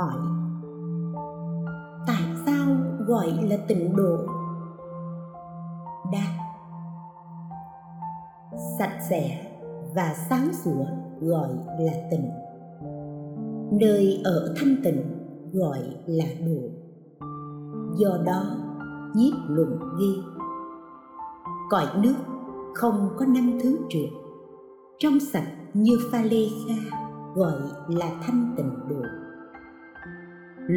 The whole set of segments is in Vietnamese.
hỏi tại sao gọi là tịnh độ? Đáp. Sạch sẽ và sáng sủa gọi là tịnh. Nơi ở thanh tịnh gọi là độ. Do đó, nhiếp luận ghi, cõi nước không có năm thứ trượt, trong sạch như pha lê kha gọi là thanh tịnh độ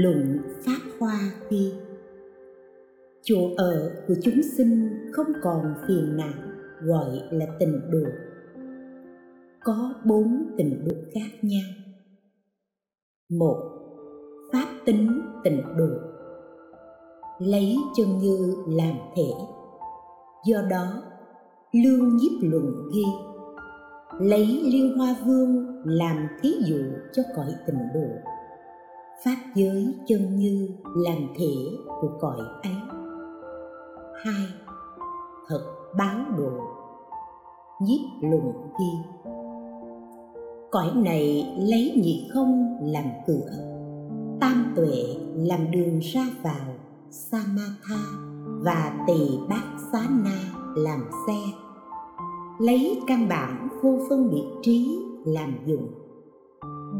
luận pháp hoa khi chỗ ở của chúng sinh không còn phiền não, gọi là tình độ. Có bốn tình độ khác nhau. Một, pháp tính tình độ. Lấy chân như làm thể. Do đó, lương nhiếp luận ghi, lấy liên hoa vương làm thí dụ cho cõi tình độ pháp giới chân như làm thể của cõi ấy. Hai, thật báo độ. Nhiếp lùng ghi. Cõi này lấy nhị không làm cửa? Tam tuệ làm đường ra vào, samatha và tỳ bát xá na làm xe. Lấy căn bản vô phân biệt trí làm dụng.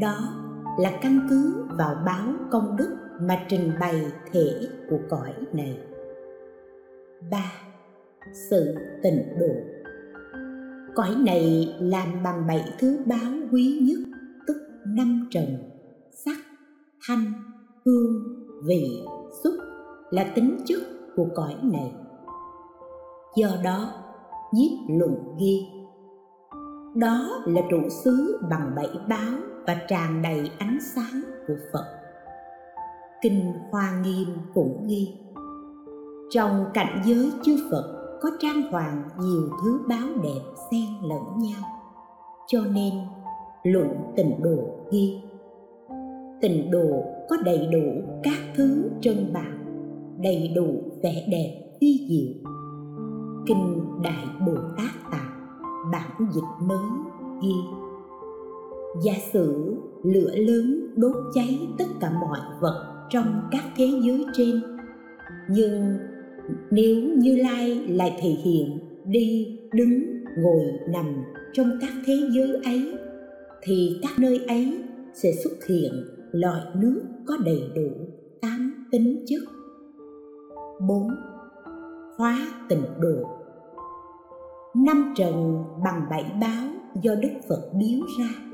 Đó là căn cứ vào báo công đức mà trình bày thể của cõi này. Ba, sự tịnh độ. Cõi này làm bằng bảy thứ báo quý nhất, tức năm trần, sắc, thanh, hương, vị, xúc là tính chất của cõi này. Do đó nhiếp luận ghi, đó là trụ xứ bằng bảy báo và tràn đầy ánh sáng của phật. Kinh hoa nghiêm cũng ghi, trong cảnh giới chư phật có trang hoàng nhiều thứ báo đẹp xen lẫn nhau, cho nên luận tịnh độ ghi, tịnh độ có đầy đủ các thứ trân bảo đầy đủ vẻ đẹp vi diệu. Kinh đại bồ tát tạng bản dịch mới ghi giả sử lửa lớn đốt cháy tất cả mọi vật trong các thế giới trên. Nhưng nếu như lai lại thể hiện đi đứng ngồi nằm trong các thế giới ấy, thì các nơi ấy sẽ xuất hiện loại nước có đầy đủ tám tính chất. Bốn, hóa tịnh độ. Năm trần bằng bảy báo do đức phật biếu ra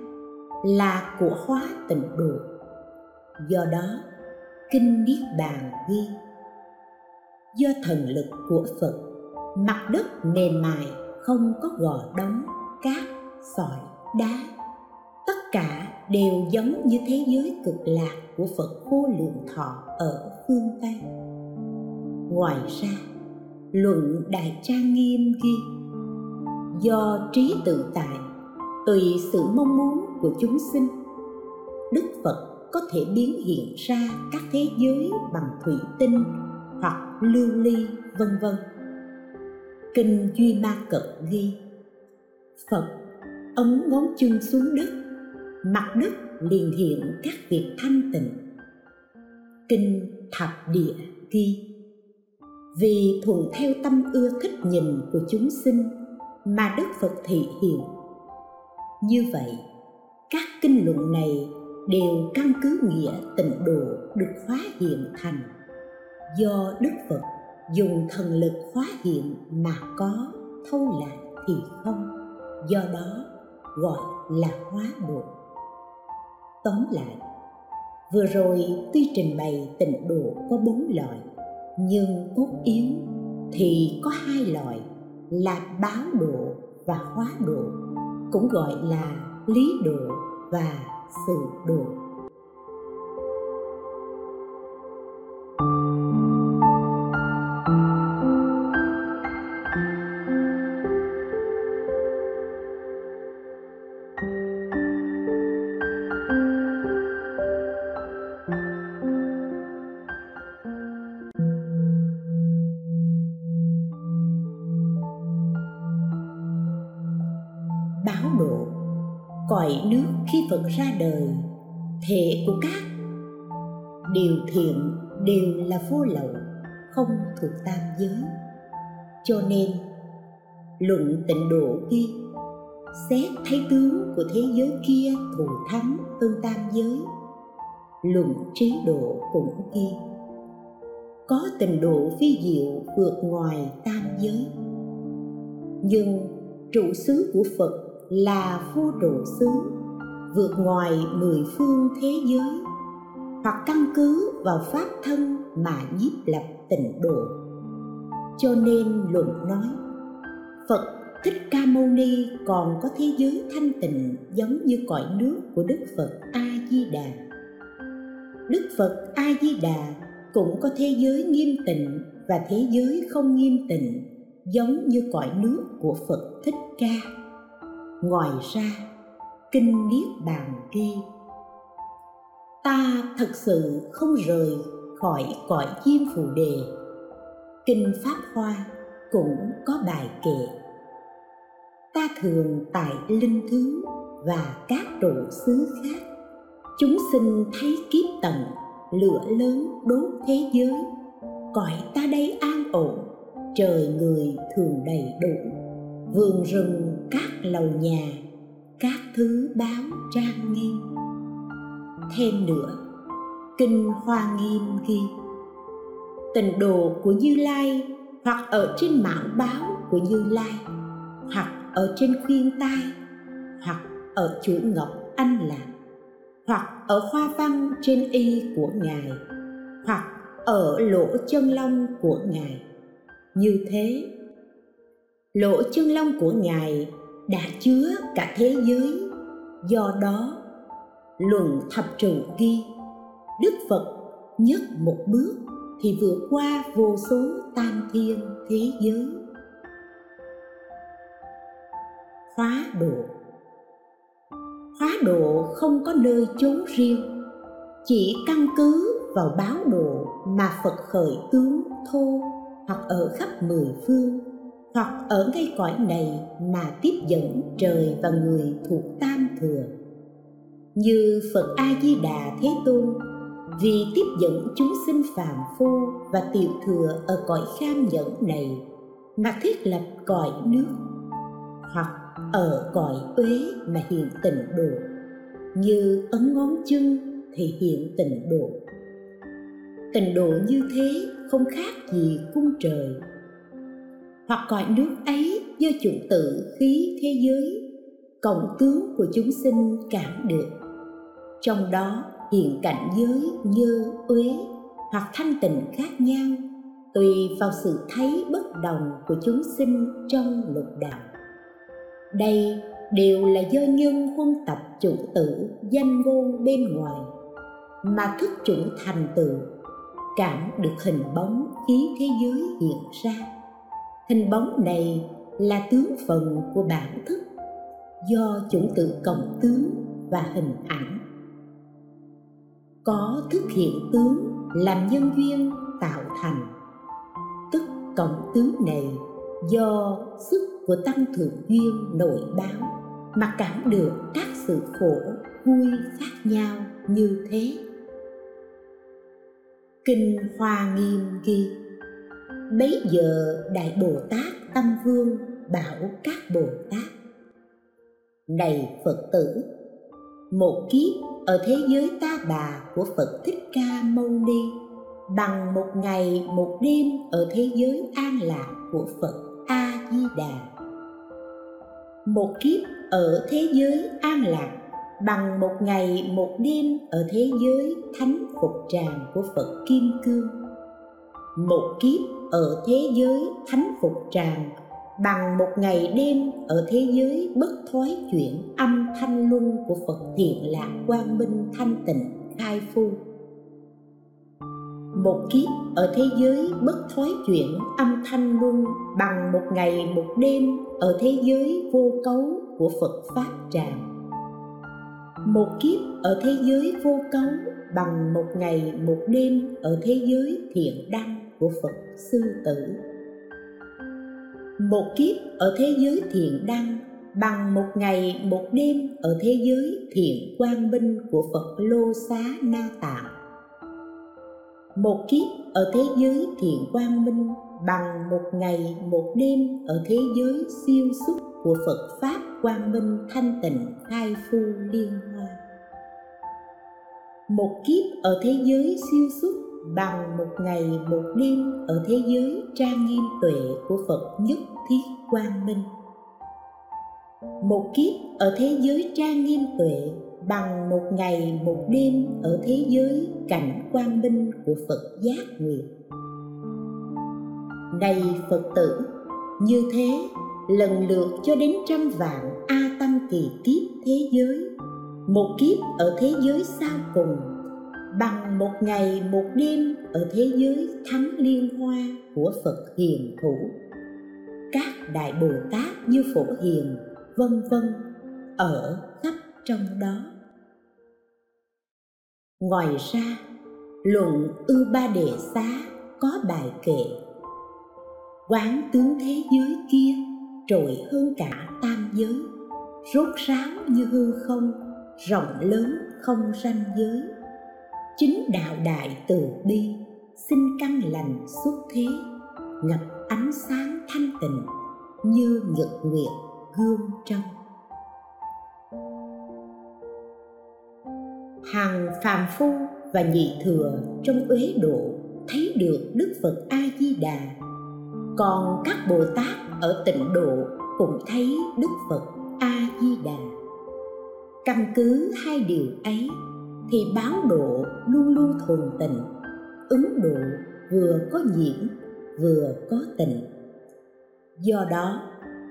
là của hóa tịnh độ do đó, kinh niết bàn ghi, do thần lực của phật, mặt đất mềm mại không có gò đóng cát, sỏi, đá. Tất cả đều giống như thế giới cực lạc của phật vô lượng thọ ở phương tây. Ngoài ra, luận đại trang nghiêm ghi, do trí tự tại tùy sự mong muốn của chúng sinh. Đức phật có thể biến hiện ra các thế giới bằng thủy tinh hoặc lưu ly, vân vân. Kinh duy ma cật ghi, phật ấn ngón chân xuống đất, mặt đất liền hiện các việc thanh tịnh. Kinh thập địa ghi, vì thuận theo tâm ưa thích nhìn của chúng sinh mà đức phật thị hiện như vậy, các kinh luận này đều căn cứ nghĩa tịnh độ được hóa hiện thành. Do đức phật dùng thần lực hóa hiện mà có, thâu lại thì không. Do đó, gọi là hóa độ tóm lại, vừa rồi tuy trình bày tịnh độ có bốn loại, nhưng cốt yếu thì có hai loại là báo độ và hóa độ cũng gọi là lý độ và sự độ. Phật ra đời, thể của các. Điều thiện đều là vô lậu, không thuộc tam giới. Cho nên, luận tịnh độ ghi xét thấy tướng của thế giới kia thù thắng hơn tam giới. Luận trí độ cũng ghi có tình độ phi diệu vượt ngoài tam giới. Nhưng trụ xứ của phật là vô độ xứ vượt ngoài mười phương thế giới, hoặc căn cứ vào pháp thân mà nhiếp lập tịnh độ. Cho nên luận nói, phật thích ca mâu ni còn có thế giới thanh tịnh giống như cõi nước của đức phật a di đà đức phật a di đà cũng có thế giới nghiêm tịnh và thế giới không nghiêm tịnh, giống như cõi nước của phật thích ca. Ngoài ra kinh niết bàn ghi ta thật sự không rời khỏi cõi diêm phù đề. Kinh pháp hoa cũng có bài kệ. Ta thường tại linh thứ và các trụ xứ khác. Chúng sinh thấy kiếp tận, lửa lớn đốt thế giới. Cõi ta đây an ổn, trời người thường đầy đủ. Vườn rừng các lầu nhà các thứ báo trang nghiêm. Thêm nữa, kinh hoa nghiêm ghi tình đồ của như lai hoặc ở trên mảng báo của như lai, hoặc ở trên khuyên tai, hoặc ở chuỗi ngọc anh lạc, hoặc ở hoa văn trên y của ngài, hoặc ở lỗ chân lông của ngài. Như thế, lỗ chân lông của ngài đã chứa cả thế giới. Do đó, luận thập trụ ghi, đức phật nhất một bước thì vượt qua vô số tam thiên thế giới. Khóa độ. Khóa độ không có nơi chốn riêng, chỉ căn cứ vào báo độ mà phật khởi tướng thô hoặc ở khắp mười phương hoặc ở ngay cõi này mà tiếp dẫn trời và người thuộc tam thừa. Như phật a di đà thế tôn, vì tiếp dẫn chúng sinh phàm phu và tiểu thừa ở cõi kham nhẫn này mà thiết lập cõi nước, hoặc ở cõi uế mà hiện tịnh độ. Như ấn ngón chân thì hiện tịnh độ. Tịnh độ như thế không khác gì cung trời hoặc cõi nước ấy do chủ tự khí thế giới cộng tướng của chúng sinh cảm được. Trong đó, hiện cảnh giới như uế hoặc thanh tịnh khác nhau, tùy vào sự thấy bất đồng của chúng sinh trong lục đạo. Đây đều là do nhân huân tập chủ tử danh ngôn bên ngoài, mà thức chủ thành tựu, cảm được hình bóng khí thế giới hiện ra hình bóng này là tướng phần của bản thức do chủng tử cộng tướng và hình ảnh. Có thức hiện tướng làm nhân duyên tạo thành. Tức cộng tướng này do sức của tăng thượng duyên nội báo mà cảm được các sự khổ vui khác nhau như thế. Kinh hoa nghiêm ghi bấy giờ đại bồ tát tâm vương bảo các bồ tát. Này phật tử, một kiếp ở thế giới ta bà của phật thích ca mâu ni, bằng một ngày, một đêm ở thế giới an lạc của phật a di đà một kiếp ở thế giới an lạc bằng một ngày, một đêm ở thế giới thánh phục tràng của phật kim cương một kiếp ở thế giới thánh phục tràng, bằng một ngày đêm ở thế giới bất thoái chuyển âm thanh luân của Phật thiện lạc quang minh thanh tịnh khai phu. Một kiếp ở thế giới bất thoái chuyển âm thanh luân bằng một ngày một đêm ở thế giới vô cấu của Phật Pháp tràng. Một kiếp ở thế giới vô cấu bằng một ngày một đêm ở thế giới thiện đăng của Phật Sư Tử. Một kiếp ở thế giới thiện đăng, bằng một ngày, một đêm ở thế giới thiện quang minh của phật lô xá na tạng. Một kiếp ở thế giới thiện quang minh, bằng một ngày, một đêm ở thế giới siêu xuất của phật pháp quang minh thanh tịnh khai phu liên hoa. Một kiếp ở thế giới siêu xuất bằng một ngày, một đêm ở thế giới trang nghiêm tuệ của phật nhất thiết quang minh. Một kiếp ở thế giới trang nghiêm tuệ bằng một ngày, một đêm ở thế giới cảnh quang minh của phật giác nguyện này phật tử, như thế, lần lượt cho đến trăm vạn a tăng kỳ kiếp thế giới, một kiếp ở thế giới sau cùng bằng một ngày, một đêm ở thế giới thắng liên hoa của phật hiền thủ. Các đại bồ tát như phổ hiền, vân vân, ở khắp trong đó. Ngoài ra, luận ư ba đề xá có bài kệ, quán tướng thế giới kia trội hơn cả tam giới, rốt ráo như hư không, rộng lớn không ranh giới chính đạo đại từ bi, xin căn lành xuất thế ngập ánh sáng thanh tịnh như nhật nguyệt gương trong. Hàng phàm phu và nhị thừa trong uế độ thấy được đức phật a di đà còn các bồ tát ở tịnh độ cũng thấy đức phật a di đà căn cứ hai điều ấy thì báo độ luôn luôn thuần tình ứng độ vừa có nhiễm vừa có tình do đó,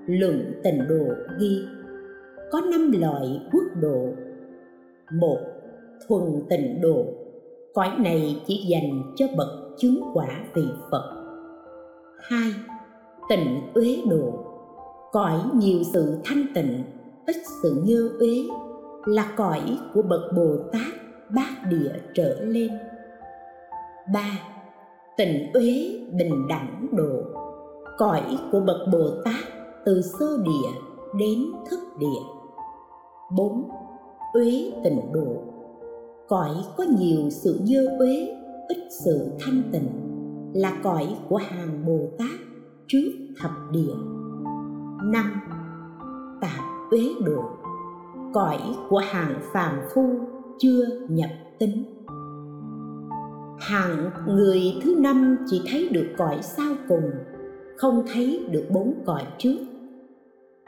luận tịnh độ ghi, có năm loại quốc độ. Một, thuần tịnh độ. Cõi này chỉ dành cho bậc chứng quả vị phật. Hai, tịnh uế độ. Cõi nhiều sự thanh tịnh, ít sự như uế là cõi của bậc bồ tát bát địa trở lên. Ba tình uế bình đẳng độ. Cõi của bậc bồ tát từ sơ địa đến thức địa. Bốn, uế tịnh độ. Cõi có nhiều sự dơ uế, ít sự thanh tịnh, là cõi của hàng bồ tát trước thập địa. Năm, tạp uế độ. Cõi của hàng phàm phu chưa nhập tính. Hạng người thứ năm chỉ thấy được cõi sau cùng, không thấy được bốn cõi trước.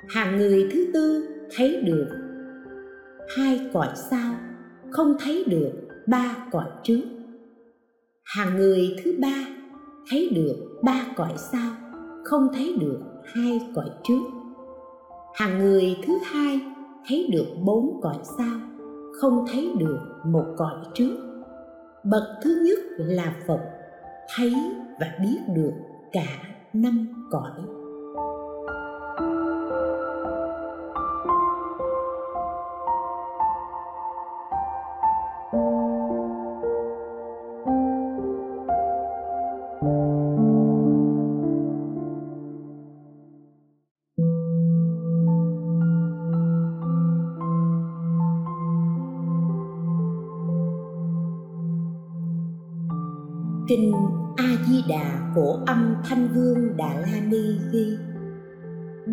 Hàng người thứ tư thấy được hai cõi sau, không thấy được ba cõi trước. Hàng người thứ ba thấy được ba cõi sau, không thấy được hai cõi trước. Hàng người thứ hai thấy được bốn cõi sau không thấy được một cõi trước. Bậc thứ nhất là phật, thấy và biết được cả năm cõi. Kinh a di đà cổ âm thanh vương đà la ni ghi,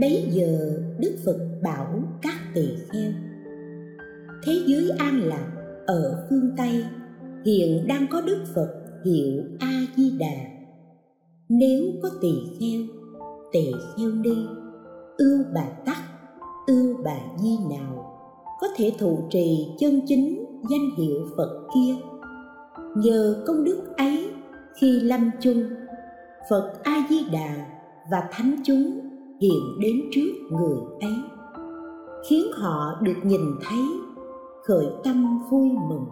bấy giờ đức phật bảo các tỳ kheo, thế giới an lạc ở phương tây, hiện đang có đức phật hiệu a di đà nếu có tỳ kheo tỳ kheo ni ưu bà tắc, ưu bà di nào, có thể thụ trì chân chính danh hiệu phật kia. Nhờ công đức ấy khi lâm chung, phật a di đà và thánh chúng hiện đến trước người ấy, khiến họ được nhìn thấy khởi tâm vui mừng,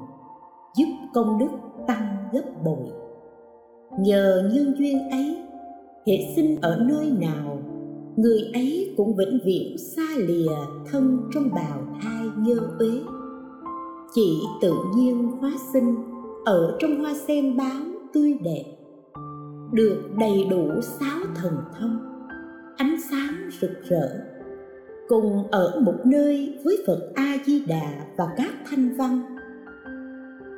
giúp công đức tăng gấp bội. Nhờ nhân duyên ấy, hệ sinh ở nơi nào, người ấy cũng vĩnh viễn xa lìa thân trong bào thai nhơ uế. Chỉ tự nhiên hóa sinh ở trong hoa sen báo tươi đẹp, được đầy đủ sáu thần thông, ánh sáng rực rỡ, cùng ở một nơi với phật a di đà và các thanh văn.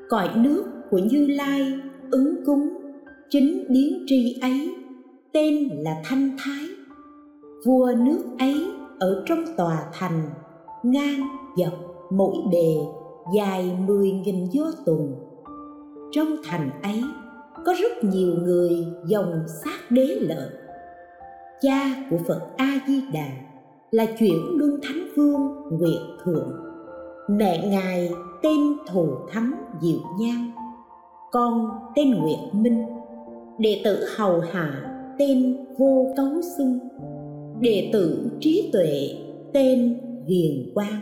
Cõi nước của như lai ứng cúng, chính biến tri ấy, tên là thanh thái. Vua nước ấy ở trong tòa thành, ngang dọc mỗi bề, dài mười nghìn do tuần trong thành ấy có rất nhiều người dòng sát đế lợi. Cha của phật a di đà là chuyển luân thánh vương nguyệt thượng. Mẹ ngài tên thù thắng diệu nhan, con tên nguyệt minh. Đệ tử hầu hạ tên vô cấu xưng. Đệ tử trí tuệ tên hiền quang.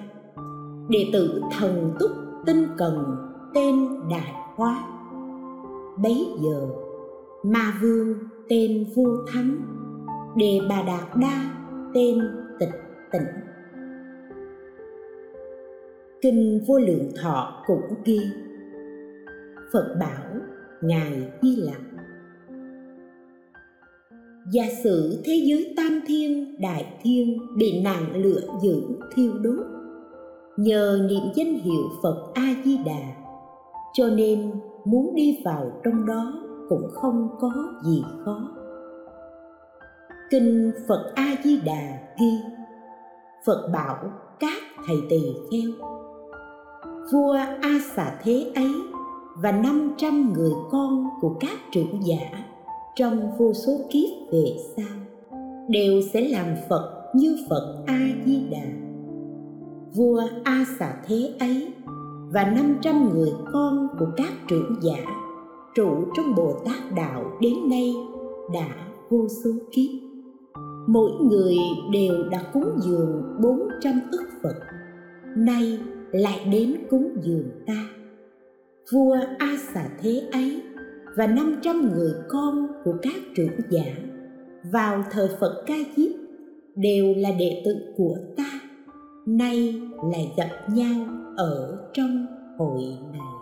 Đệ tử thần túc tinh cần tên đại hóa bấy giờ, ma vương tên Vô thắng đề bà đạt đa tên tịch Tịnh. Kinh vô lượng thọ cũng ghi, phật bảo ngài di lặc. Giả sử thế giới tam thiên, đại thiên bị nạn lửa dữ thiêu đốt, nhờ niệm danh hiệu phật a di đà, cho nên muốn đi vào trong đó cũng không có gì khó. Kinh phật a di đà ghi, phật bảo các thầy tỳ kheo, vua a xà thế ấy và năm trăm người con của các trưởng giả trong vô số kiếp về sau đều sẽ làm phật như phật a di đà vua a xà thế ấy và năm trăm người con của các trưởng giả, trụ trong bồ tát đạo đến nay đã vô số kiếp. Mỗi người đều đã cúng dường bốn trăm ức Phật, nay lại đến cúng dường ta. Vua a xà thế ấy và năm trăm người con của các trưởng giả vào thời Phật ca diếp đều là đệ tử của ta, nay lại gặp nhau ở trong hội này.